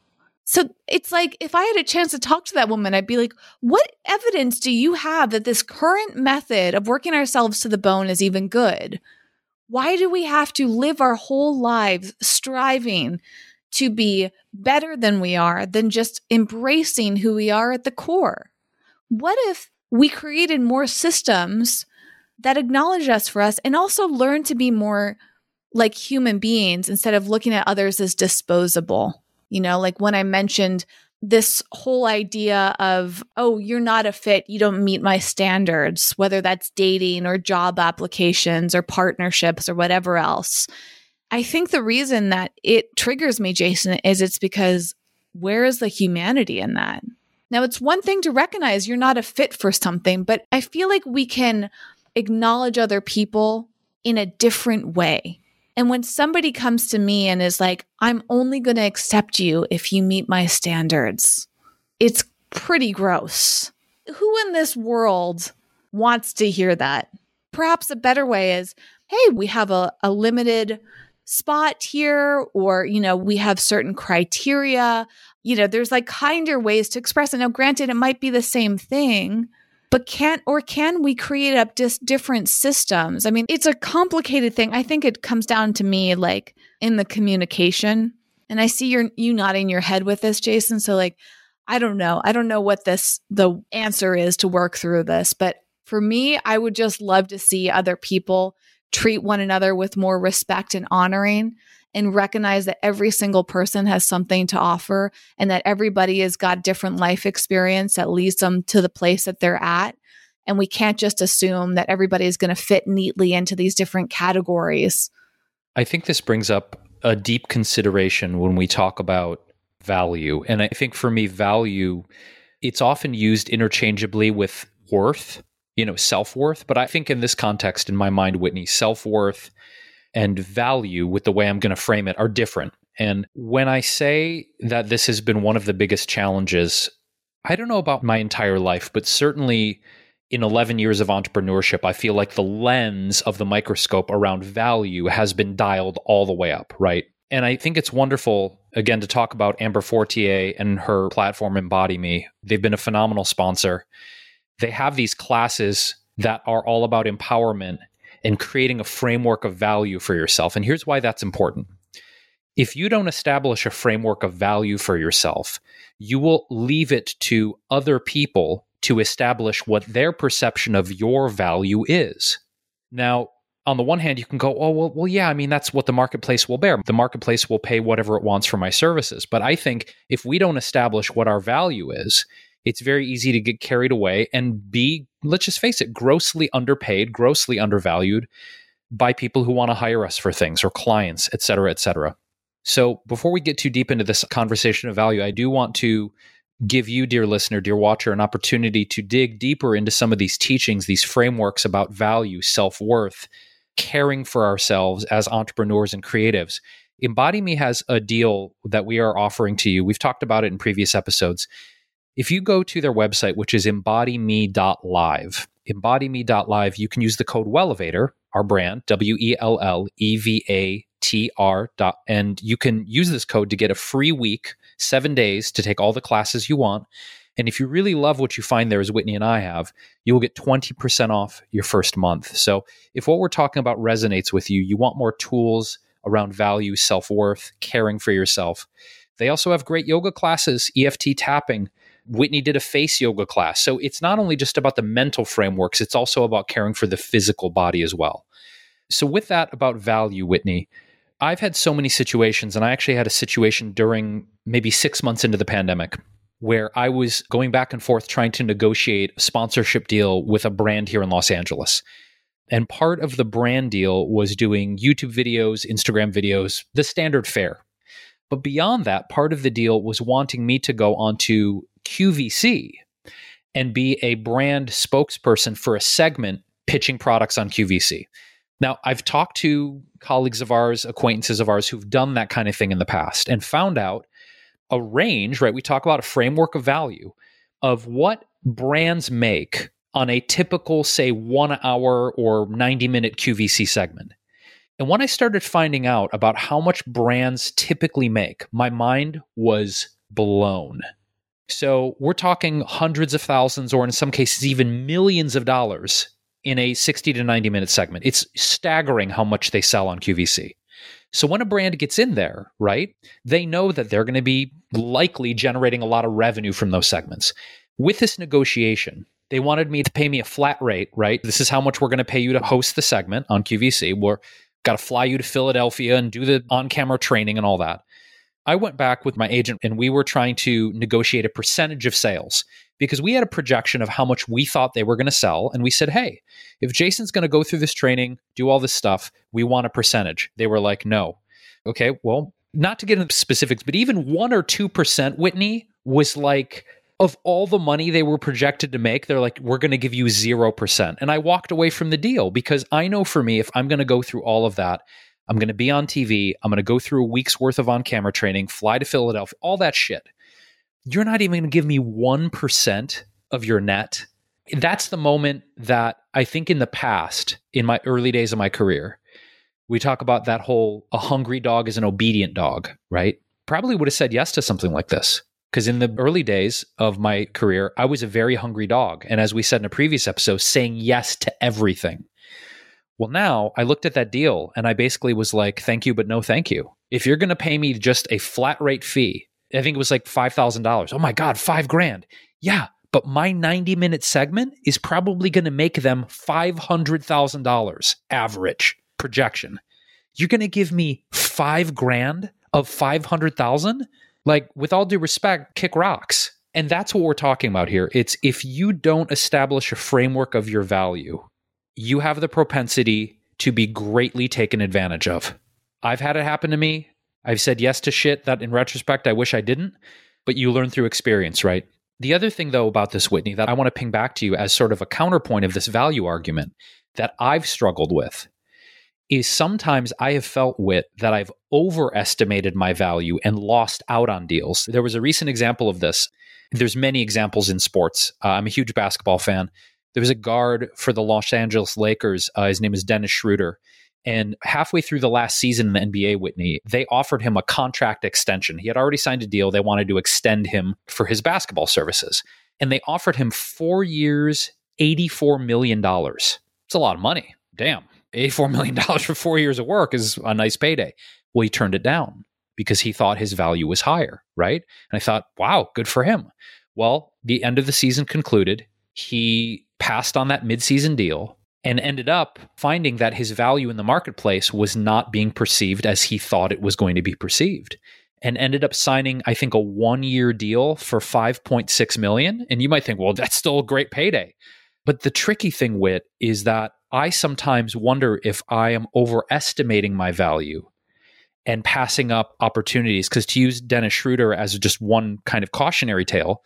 So it's like if I had a chance to talk to that woman, I'd be like, what evidence do you have that this current method of working ourselves to the bone is even good? Why do we have to live our whole lives striving to be better than we are than just embracing who we are at the core? What if we created more systems that acknowledge us for us and also learn to be more like human beings instead of looking at others as disposable. You know, like when I mentioned this whole idea of, oh, you're not a fit, you don't meet my standards, whether that's dating or job applications or partnerships or whatever else. I think the reason that it triggers me, Jason, is it's because where is the humanity in that? Now, it's one thing to recognize you're not a fit for something, but I feel like we can acknowledge other people in a different way. And when somebody comes to me and is like, I'm only going to accept you if you meet my standards, it's pretty gross. Who in this world wants to hear that? Perhaps a better way is, hey, we have a, a limited spot here, or, you know, we have certain criteria. You know, there's like kinder ways to express it. Now, granted, it might be the same thing, but can or can we create up just different systems? I mean, it's a complicated thing. I think it comes down to me like in the communication. And I see you're you nodding your head with this, Jason. So like I don't know. I don't know what this the answer is to work through this, but for me, I would just love to see other people treat one another with more respect and honoring and recognize that every single person has something to offer and that everybody has got different life experience that leads them to the place that they're at. And we can't just assume that everybody is going to fit neatly into these different categories. I think this brings up a deep consideration when we talk about value. And I think for me, value, it's often used interchangeably with worth, you know, self worth. But I think in this context, in my mind, Whitney, self worth and value with the way I'm going to frame it are different. And when I say that this has been one of the biggest challenges, I don't know about my entire life, but certainly in 11 years of entrepreneurship, I feel like the lens of the microscope around value has been dialed all the way up, right? And I think it's wonderful, again, to talk about Amber Fortier and her platform Embody Me. They've been a phenomenal sponsor. They have these classes that are all about empowerment and creating a framework of value for yourself. And here's why that's important. If you don't establish a framework of value for yourself, you will leave it to other people to establish what their perception of your value is. Now, on the one hand, you can go, oh, well, well, yeah, I mean, that's what the marketplace will bear. The marketplace will pay whatever it wants for my services. But I think if we don't establish what our value is, it's very easy to get carried away and be, let's just face it, grossly underpaid, grossly undervalued by people who want to hire us for things or clients, et cetera, et cetera. So before we get too deep into this conversation of value, I do want to give you, dear listener, dear watcher, an opportunity to dig deeper into some of these teachings, these frameworks about value, self worth, caring for ourselves as entrepreneurs and creatives. Embody Me has a deal that we are offering to you. We've talked about it in previous episodes. If you go to their website, which is embodyme.live, embodyme.live, you can use the code WELLEVATOR, our brand, W E L L E V A T R, and you can use this code to get a free week, seven days to take all the classes you want. And if you really love what you find there, as Whitney and I have, you will get 20% off your first month. So if what we're talking about resonates with you, you want more tools around value, self worth, caring for yourself. They also have great yoga classes, EFT tapping Whitney did a face yoga class. So it's not only just about the mental frameworks, it's also about caring for the physical body as well. So, with that about value, Whitney, I've had so many situations, and I actually had a situation during maybe six months into the pandemic where I was going back and forth trying to negotiate a sponsorship deal with a brand here in Los Angeles. And part of the brand deal was doing YouTube videos, Instagram videos, the standard fare. But beyond that, part of the deal was wanting me to go onto QVC and be a brand spokesperson for a segment pitching products on QVC. Now, I've talked to colleagues of ours, acquaintances of ours who've done that kind of thing in the past and found out a range, right? We talk about a framework of value of what brands make on a typical, say, one hour or 90 minute QVC segment. And when I started finding out about how much brands typically make, my mind was blown. So we're talking hundreds of thousands, or in some cases, even millions of dollars in a 60 to 90 minute segment. It's staggering how much they sell on QVC. So when a brand gets in there, right, they know that they're going to be likely generating a lot of revenue from those segments. With this negotiation, They wanted me to pay me a flat rate, right? This is how much we're going to pay you to host the segment on QVC. We're got to fly you to Philadelphia and do the on camera training and all that. I went back with my agent and we were trying to negotiate a percentage of sales because we had a projection of how much we thought they were going to sell. And we said, hey, if Jason's going to go through this training, do all this stuff, we want a percentage. They were like, no. Okay, well, not to get into specifics, but even 1% or 2%, Whitney, was like, of all the money they were projected to make, they're like, we're going to give you 0%. And I walked away from the deal because I know for me, if I'm going to go through all of that, I'm going to be on TV. I'm going to go through a week's worth of on camera training, fly to Philadelphia, all that shit. You're not even going to give me 1% of your net. That's the moment that I think in the past, in my early days of my career, we talk about that whole a hungry dog is an obedient dog, right? Probably would have said yes to something like this. Because in the early days of my career, I was a very hungry dog. And as we said in a previous episode, saying yes to everything. Well, now I looked at that deal and I basically was like, thank you, but no thank you. If you're going to pay me just a flat rate fee, I think it was like $5,000. Oh my God, five grand. Yeah, but my 90 minute segment is probably going to make them $500,000 average projection. You're going to give me five grand of 500,000? Like, with all due respect, kick rocks. And that's what we're talking about here. It's if you don't establish a framework of your value, you have the propensity to be greatly taken advantage of. I've had it happen to me. I've said yes to shit that in retrospect I wish I didn't, but you learn through experience, right? The other thing, though, about this, Whitney, that I want to ping back to you as sort of a counterpoint of this value argument that I've struggled with is sometimes I have felt wit that I've overestimated my value and lost out on deals. There was a recent example of this. There's many examples in sports. Uh, I'm a huge basketball fan. There was a guard for the Los Angeles Lakers. Uh, his name is Dennis Schroeder. And halfway through the last season in the NBA, Whitney, they offered him a contract extension. He had already signed a deal. They wanted to extend him for his basketball services. And they offered him four years, $84 million. It's a lot of money. Damn. $84 million for four years of work is a nice payday. Well, he turned it down because he thought his value was higher, right? And I thought, wow, good for him. Well, the end of the season concluded. He passed on that midseason deal and ended up finding that his value in the marketplace was not being perceived as he thought it was going to be perceived and ended up signing i think a one year deal for 5.6 million. And you might think well that's still a great payday. But the tricky thing wit is that i sometimes wonder if i am overestimating my value and passing up opportunities. Because to use dennis schroeder as just one kind of cautionary tale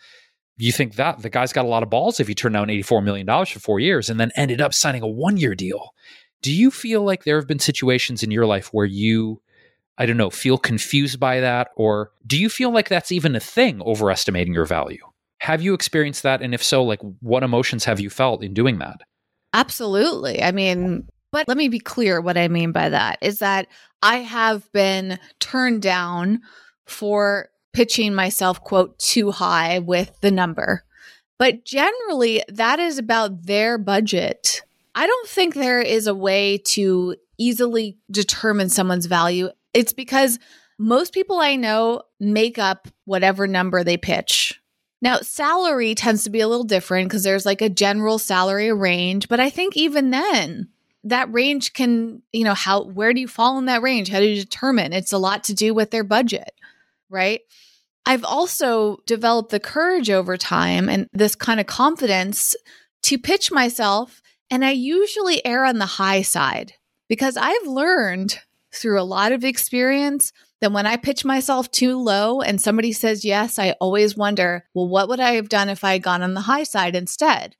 you think that the guy's got a lot of balls if he turned down $84 million for four years and then ended up signing a one year deal. Do you feel like there have been situations in your life where you, I don't know, feel confused by that? Or do you feel like that's even a thing, overestimating your value? Have you experienced that? And if so, like what emotions have you felt in doing that? Absolutely. I mean, but let me be clear what I mean by that is that I have been turned down for pitching myself, quote, too high with the number. But generally, that is about their budget. I don't think there is a way to easily determine someone's value. It's because most people I know make up whatever number they pitch. Now, salary tends to be a little different because there's like a general salary range, but I think even then, that range can, you know, how, where do you fall in that range? How do you determine? It's a lot to do with their budget, right? I've also developed the courage over time and this kind of confidence to pitch myself. And I usually err on the high side because I've learned through a lot of experience that when I pitch myself too low and somebody says yes, I always wonder, well, what would I have done if I had gone on the high side instead?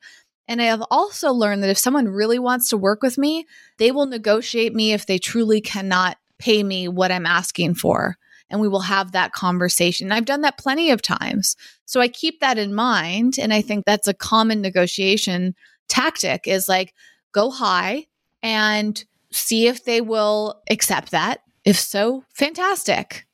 And I have also learned that if someone really wants to work with me, they will negotiate me if they truly cannot pay me what I'm asking for and we will have that conversation. I've done that plenty of times. So I keep that in mind. And I think that's a common negotiation tactic is like go high and see if they will accept that. If so, fantastic.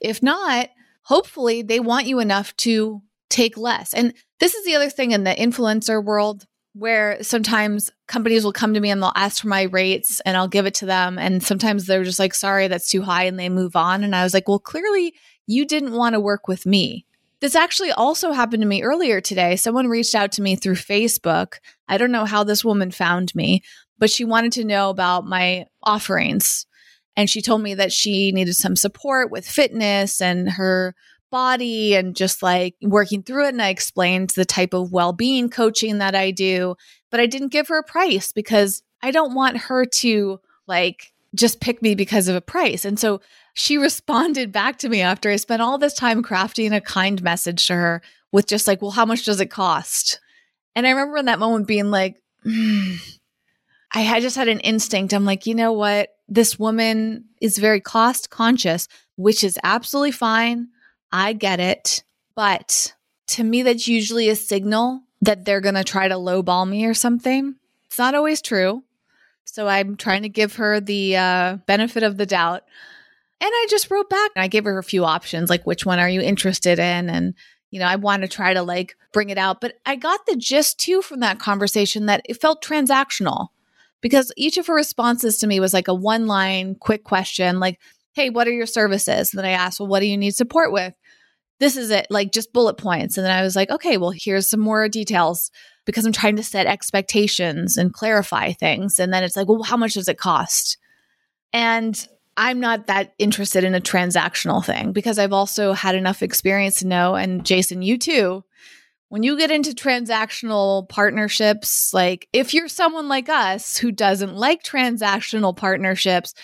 If not, hopefully they want you enough to take less. And this is the other thing in the influencer world where sometimes companies will come to me and they'll ask for my rates and I'll give it to them. And sometimes they're just like, sorry, that's too high. And they move on. And I was like, well, clearly you didn't want to work with me. This actually also happened to me earlier today. Someone reached out to me through Facebook. I don't know how this woman found me, but she wanted to know about my offerings. And she told me that she needed some support with fitness and her body and just like working through it. And I explained the type of well being coaching that I do, but I didn't give her a price because I don't want her to like just pick me because of a price. And so she responded back to me after I spent all this time crafting a kind message to her with just like, well, how much does it cost? And I remember in that moment being like, mm. I just had an instinct. I'm like, you know what? This woman is very cost conscious, which is absolutely fine. I get it. But to me, that's usually a signal that they're going to try to lowball me or something. It's not always true. So I'm trying to give her the uh, benefit of the doubt. And I just wrote back and I gave her a few options, like which one are you interested in? And, you know, I want to try to like bring it out. But I got the gist too from that conversation that it felt transactional because each of her responses to me was like a one line quick question, like, hey, what are your services? And then I asked, well, what do you need support with? This is it, like just bullet points. And then I was like, okay, well, here's some more details because I'm trying to set expectations and clarify things. And then it's like, well, how much does it cost? And I'm not that interested in a transactional thing because I've also had enough experience to know, and Jason, you too, when you get into transactional partnerships, like if you're someone like us who doesn't like transactional partnerships,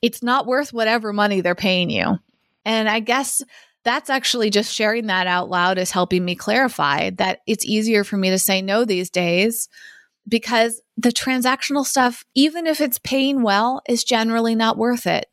it's not worth whatever money they're paying you. And I guess that's actually just sharing that out loud is helping me clarify that it's easier for me to say no these days because the transactional stuff, even if it's paying well, is generally not worth it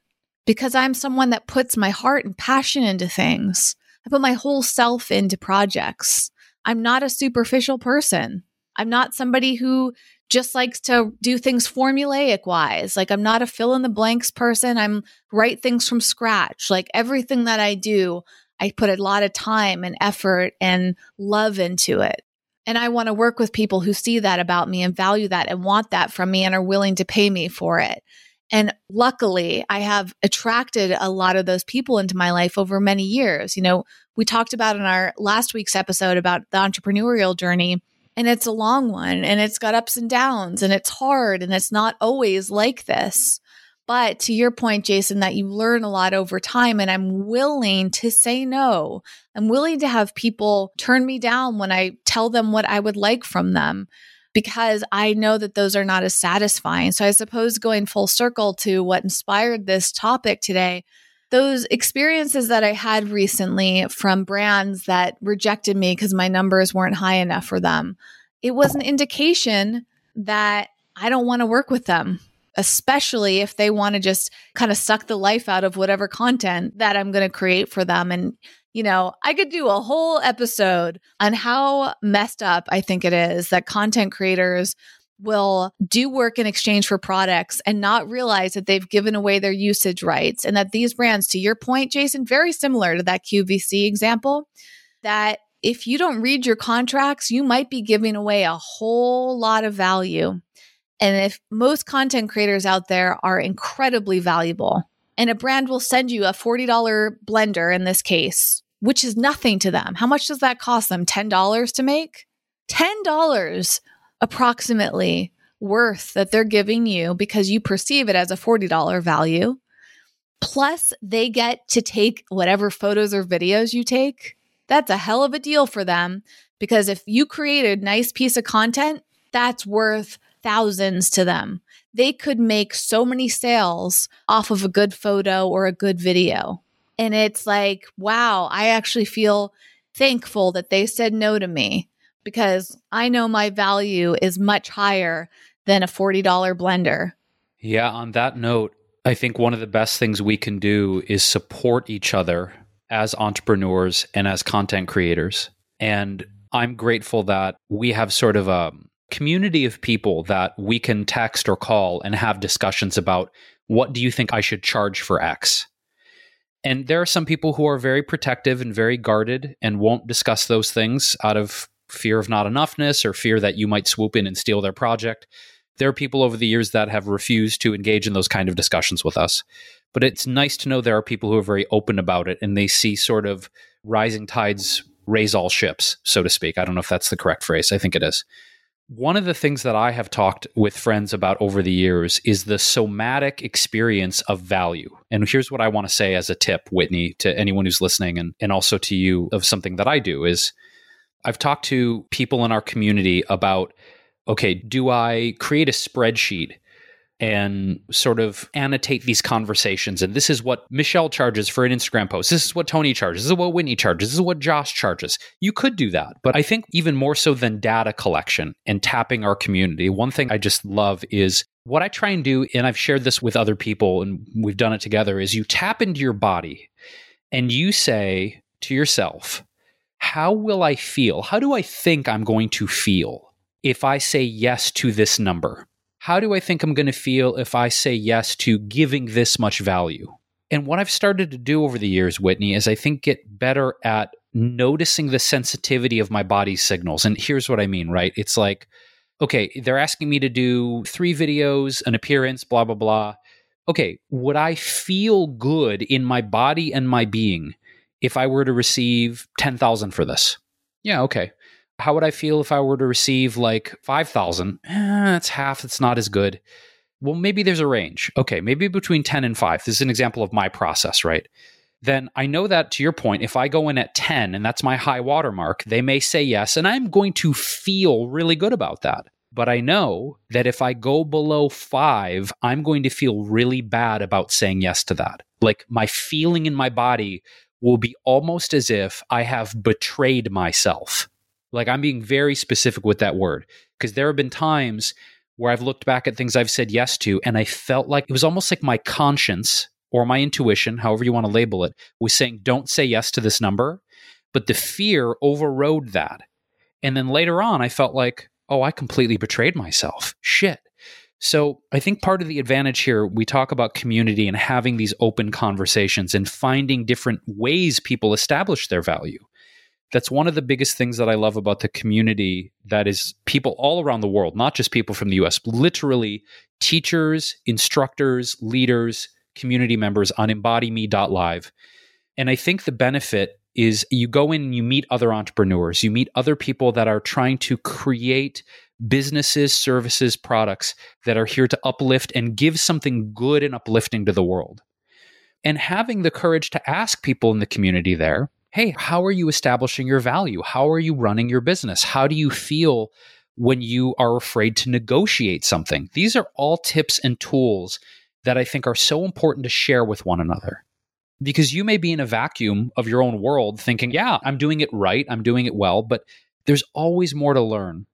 because I'm someone that puts my heart and passion into things. I put my whole self into projects. I'm not a superficial person. I'm not somebody who just likes to do things formulaic wise. Like I'm not a fill in the blanks person. I'm write things from scratch. Like everything that I do, I put a lot of time and effort and love into it. And I want to work with people who see that about me and value that and want that from me and are willing to pay me for it. And luckily, I have attracted a lot of those people into my life over many years. You know, we talked about in our last week's episode about the entrepreneurial journey, and it's a long one and it's got ups and downs and it's hard and it's not always like this. But to your point, Jason, that you learn a lot over time, and I'm willing to say no. I'm willing to have people turn me down when I tell them what I would like from them because I know that those are not as satisfying. So I suppose going full circle to what inspired this topic today, those experiences that I had recently from brands that rejected me because my numbers weren't high enough for them, it was an indication that I don't want to work with them especially if they want to just kind of suck the life out of whatever content that I'm going to create for them. And you know, I could do a whole episode on how messed up I think it is that content creators will do work in exchange for products and not realize that they've given away their usage rights and that these brands to your point Jason very similar to that QVC example that if you don't read your contracts you might be giving away a whole lot of value and if most content creators out there are incredibly valuable and a brand will send you a $40 blender in this case, which is nothing to them. How much does that cost them? $10 to make? $10 approximately worth that they're giving you because you perceive it as a $40 value. Plus, they get to take whatever photos or videos you take. That's a hell of a deal for them because if you create a nice piece of content, that's worth thousands to them they could make so many sales off of a good photo or a good video. And it's like, wow, I actually feel thankful that they said no to me because I know my value is much higher than a $40 blender. Yeah, on that note, I think one of the best things we can do is support each other as entrepreneurs and as content creators. And I'm grateful that we have sort of a community of people that we can text or call and have discussions about what do you think I should charge for X? And there are some people who are very protective and very guarded and won't discuss those things out of fear of not enoughness or fear that you might swoop in and steal their project. There are people over the years that have refused to engage in those kind of discussions with us. But it's nice to know there are people who are very open about it and they see sort of rising tides raise all ships, so to speak. I don't know if that's the correct phrase. I think it is. One of the things that I have talked with friends about over the years is the somatic experience of value. And here's what I want to say as a tip, Whitney, to anyone who's listening and, and also to you of something that I do is I've talked to people in our community about okay, do I create a spreadsheet and sort of annotate these conversations. And this is what Michelle charges for an Instagram post. This is what Tony charges. This is what Whitney charges. This is what Josh charges. You could do that. But I think even more so than data collection and tapping our community, one thing I just love is what I try and do, and I've shared this with other people and we've done it together, is you tap into your body and you say to yourself, how will I feel? How do I think I'm going to feel if I say yes to this number? how do I think I'm going to feel if I say yes to giving this much value? And what I've started to do over the years, Whitney, is I think get better at noticing the sensitivity of my body's signals. And here's what I mean, right? It's like, okay, they're asking me to do three videos, an appearance, blah, blah, blah. Okay, would I feel good in my body and my being if I were to receive 10,000 for this? Yeah, okay how would I feel if I were to receive like 5,000? Eh, that's half. It's not as good. Well, maybe there's a range. Okay, maybe between 10 and 5. This is an example of my process, right? Then I know that to your point, if I go in at 10 and that's my high watermark, they may say yes, and I'm going to feel really good about that. But I know that if I go below five, I'm going to feel really bad about saying yes to that. Like my feeling in my body will be almost as if I have betrayed myself like I'm being very specific with that word because there have been times where I've looked back at things I've said yes to and I felt like it was almost like my conscience or my intuition, however you want to label it, was saying, don't say yes to this number. But the fear overrode that. And then later on, I felt like, oh, I completely betrayed myself. Shit. So I think part of the advantage here, we talk about community and having these open conversations and finding different ways people establish their value that's one of the biggest things that I love about the community that is people all around the world, not just people from the US, literally teachers, instructors, leaders, community members on embodyme.live. And I think the benefit is you go in and you meet other entrepreneurs, you meet other people that are trying to create businesses, services, products that are here to uplift and give something good and uplifting to the world. And having the courage to ask people in the community there, hey, how are you establishing your value? How are you running your business? How do you feel when you are afraid to negotiate something? These are all tips and tools that I think are so important to share with one another. Because you may be in a vacuum of your own world thinking, yeah, I'm doing it right, I'm doing it well, but there's always more to learn.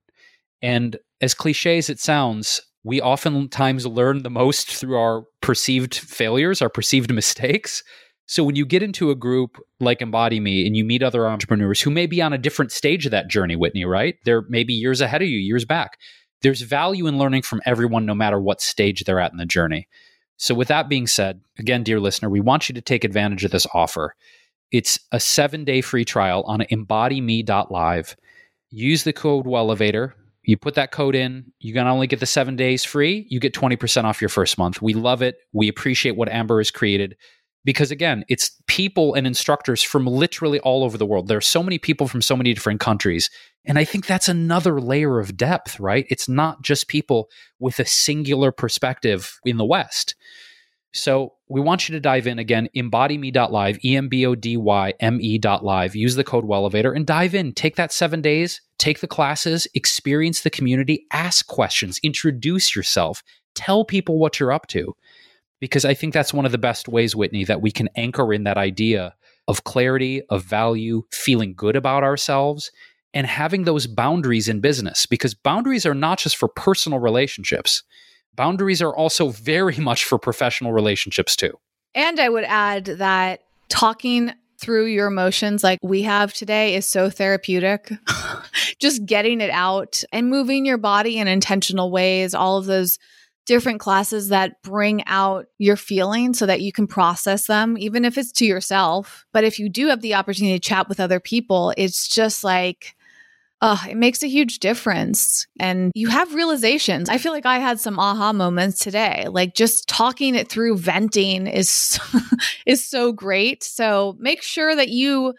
And as cliche as it sounds, we oftentimes learn the most through our perceived failures, our perceived mistakes. So when you get into a group like Embody Me and you meet other entrepreneurs who may be on a different stage of that journey, Whitney, right? They're maybe years ahead of you, years back. There's value in learning from everyone, no matter what stage they're at in the journey. So, with that being said, again, dear listener, we want you to take advantage of this offer. It's a seven day free trial on embodyme.live. Use the code WELLEVATOR. You put that code in, you can only get the seven days free, you get 20% off your first month. We love it. We appreciate what Amber has created because again, it's people and instructors from literally all over the world. There are so many people from so many different countries. And I think that's another layer of depth, right? It's not just people with a singular perspective in the West. So we want you to dive in again, embodyme.live, E M B O D Y M E.live. Use the code WELLEVATOR and dive in. Take that seven days, take the classes, experience the community, ask questions, introduce yourself, tell people what you're up to because I think that's one of the best ways, Whitney, that we can anchor in that idea of clarity, of value, feeling good about ourselves, and having those boundaries in business. Because boundaries are not just for personal relationships, boundaries are also very much for professional relationships too. And I would add that talking through your emotions like we have today is so therapeutic. just getting it out and moving your body in intentional ways, all of those different classes that bring out your feelings so that you can process them, even if it's to yourself. But if you do have the opportunity to chat with other people, it's just like, uh, it makes a huge difference. And you have realizations. I feel like I had some aha moments today. Like just talking it through, venting is is so great. So make sure that you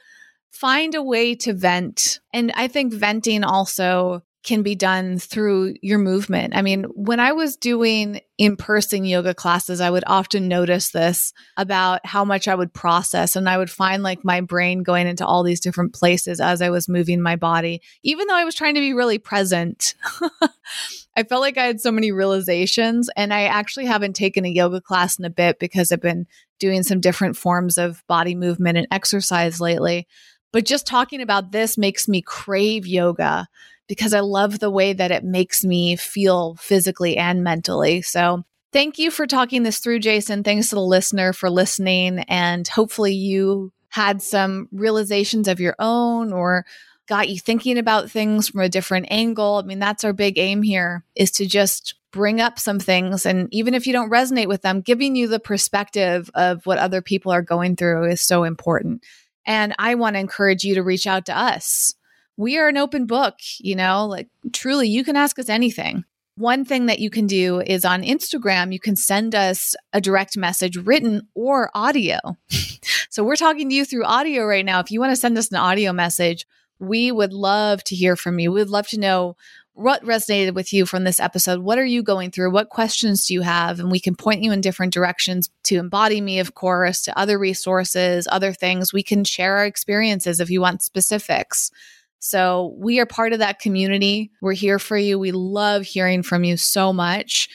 find a way to vent. And I think venting also can be done through your movement. I mean, when I was doing in person yoga classes, I would often notice this about how much I would process. And I would find like my brain going into all these different places as I was moving my body, even though I was trying to be really present. I felt like I had so many realizations. And I actually haven't taken a yoga class in a bit because I've been doing some different forms of body movement and exercise lately. But just talking about this makes me crave yoga because I love the way that it makes me feel physically and mentally. So, thank you for talking this through, Jason. Thanks to the listener for listening. And hopefully, you had some realizations of your own or got you thinking about things from a different angle. I mean, that's our big aim here is to just bring up some things. And even if you don't resonate with them, giving you the perspective of what other people are going through is so important. And I want to encourage you to reach out to us we are an open book, you know, like truly, you can ask us anything. One thing that you can do is on Instagram, you can send us a direct message, written or audio. so we're talking to you through audio right now. If you want to send us an audio message, we would love to hear from you. We'd love to know what resonated with you from this episode. What are you going through? What questions do you have? And we can point you in different directions to embody me, of course, to other resources, other things. We can share our experiences if you want specifics. So we are part of that community. We're here for you. We love hearing from you so much.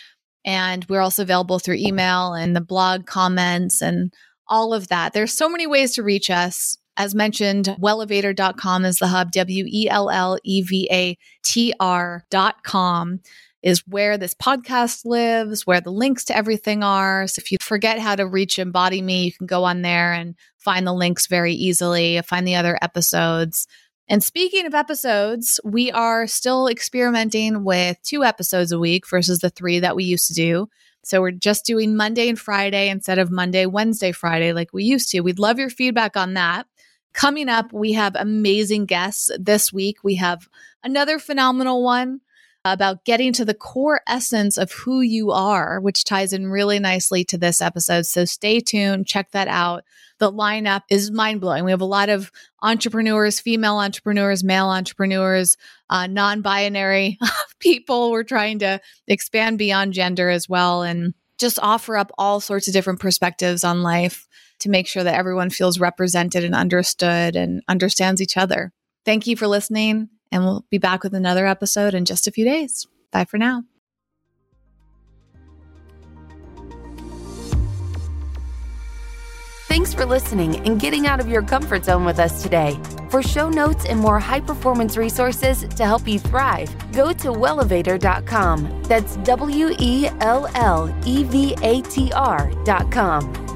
And we're also available through email and the blog comments and all of that. There's so many ways to reach us. As mentioned, wellevatr.com is the hub, W E L L E V A T R.com is where this podcast lives, where the links to everything are. So if you forget how to reach Embody Me, you can go on there and find the links very easily, find the other episodes. And speaking of episodes, we are still experimenting with two episodes a week versus the three that we used to do. So we're just doing Monday and Friday instead of Monday, Wednesday, Friday like we used to. We'd love your feedback on that. Coming up, we have amazing guests. This week, we have another phenomenal one about getting to the core essence of who you are, which ties in really nicely to this episode. So stay tuned, check that out the lineup is mind blowing. We have a lot of entrepreneurs, female entrepreneurs, male entrepreneurs, uh, non binary people. We're trying to expand beyond gender as well and just offer up all sorts of different perspectives on life to make sure that everyone feels represented and understood and understands each other. Thank you for listening, and we'll be back with another episode in just a few days. Bye for now. Thanks for listening and getting out of your comfort zone with us today. For show notes and more high performance resources to help you thrive, go to wellevatr.com. That's W E L L E V A T R.com.